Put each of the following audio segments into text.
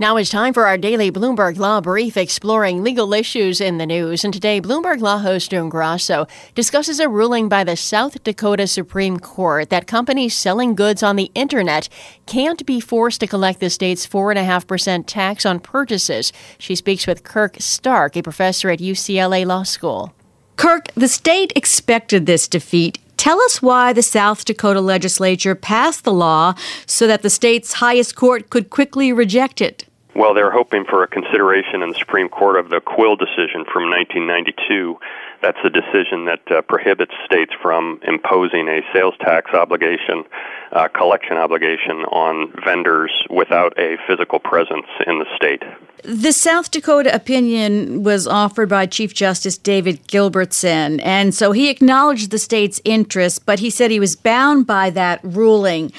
Now it's time for our daily Bloomberg Law Brief exploring legal issues in the news. And today, Bloomberg Law host June Grasso discusses a ruling by the South Dakota Supreme Court that companies selling goods on the internet can't be forced to collect the state's 4.5% tax on purchases. She speaks with Kirk Stark, a professor at UCLA Law School. Kirk, the state expected this defeat. Tell us why the South Dakota legislature passed the law so that the state's highest court could quickly reject it. Well, they're hoping for a consideration in the Supreme Court of the Quill decision from 1992. That's the decision that uh, prohibits states from imposing a sales tax obligation, uh, collection obligation on vendors without a physical presence in the state. The South Dakota opinion was offered by Chief Justice David Gilbertson, and so he acknowledged the state's interest, but he said he was bound by that ruling.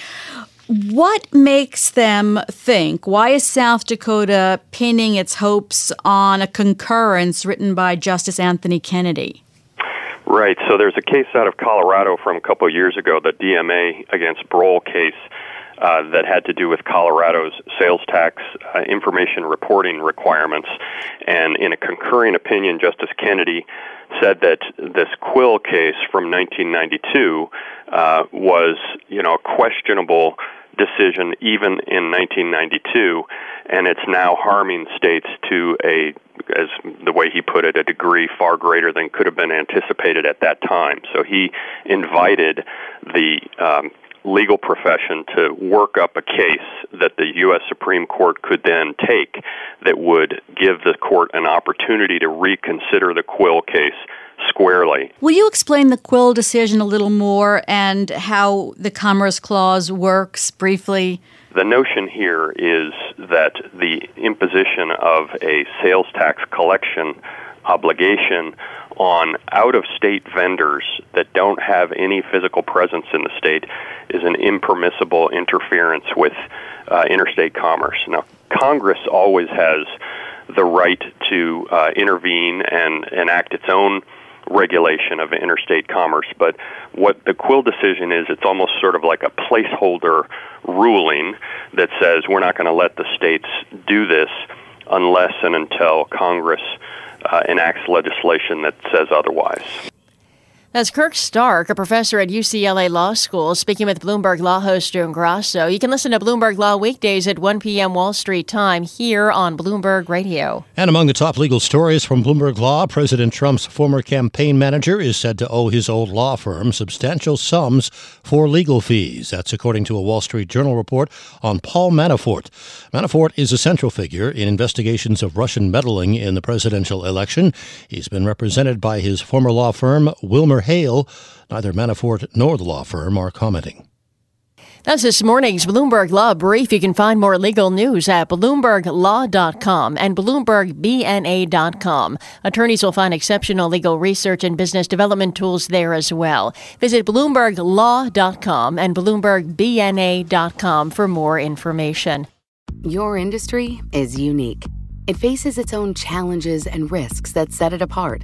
What makes them think? Why is South Dakota pinning its hopes on a concurrence written by Justice Anthony Kennedy? Right. So there's a case out of Colorado from a couple of years ago, the DMA against Brohl case. Uh, that had to do with Colorado's sales tax uh, information reporting requirements. And in a concurring opinion, Justice Kennedy said that this Quill case from 1992 uh, was, you know, a questionable decision even in 1992, and it's now harming states to a, as the way he put it, a degree far greater than could have been anticipated at that time. So he invited the um, legal profession to work up a case that the U.S. Supreme Court could then take that would give the court an opportunity to reconsider the Quill case squarely. Will you explain the Quill decision a little more and how the Commerce Clause works briefly? The notion here is that the imposition of a sales tax collection obligation on out of state vendors that don't have any physical presence in the state is an impermissible interference with uh, interstate commerce. Now, Congress always has the right to uh, intervene and enact its own regulation of interstate commerce. But what the Quill decision is, it's almost sort of like a placeholder ruling that says we're not going to let the states do this unless and until Congress uh, enacts legislation that says otherwise. That's Kirk Stark, a professor at UCLA Law School, speaking with Bloomberg Law host June Grasso. You can listen to Bloomberg Law weekdays at 1 p.m. Wall Street time here on Bloomberg Radio. And among the top legal stories from Bloomberg Law, President Trump's former campaign manager is said to owe his old law firm substantial sums for legal fees. That's according to a Wall Street Journal report on Paul Manafort. Manafort is a central figure in investigations of Russian meddling in the presidential election. He's been represented by his former law firm, Wilmer Hale. Neither Manafort nor the law firm are commenting. That's this morning's Bloomberg Law Brief. You can find more legal news at BloombergLaw.com and BloombergBNA.com. Attorneys will find exceptional legal research and business development tools there as well. Visit BloombergLaw.com and BloombergBNA.com for more information. Your industry is unique. It faces its own challenges and risks that set it apart.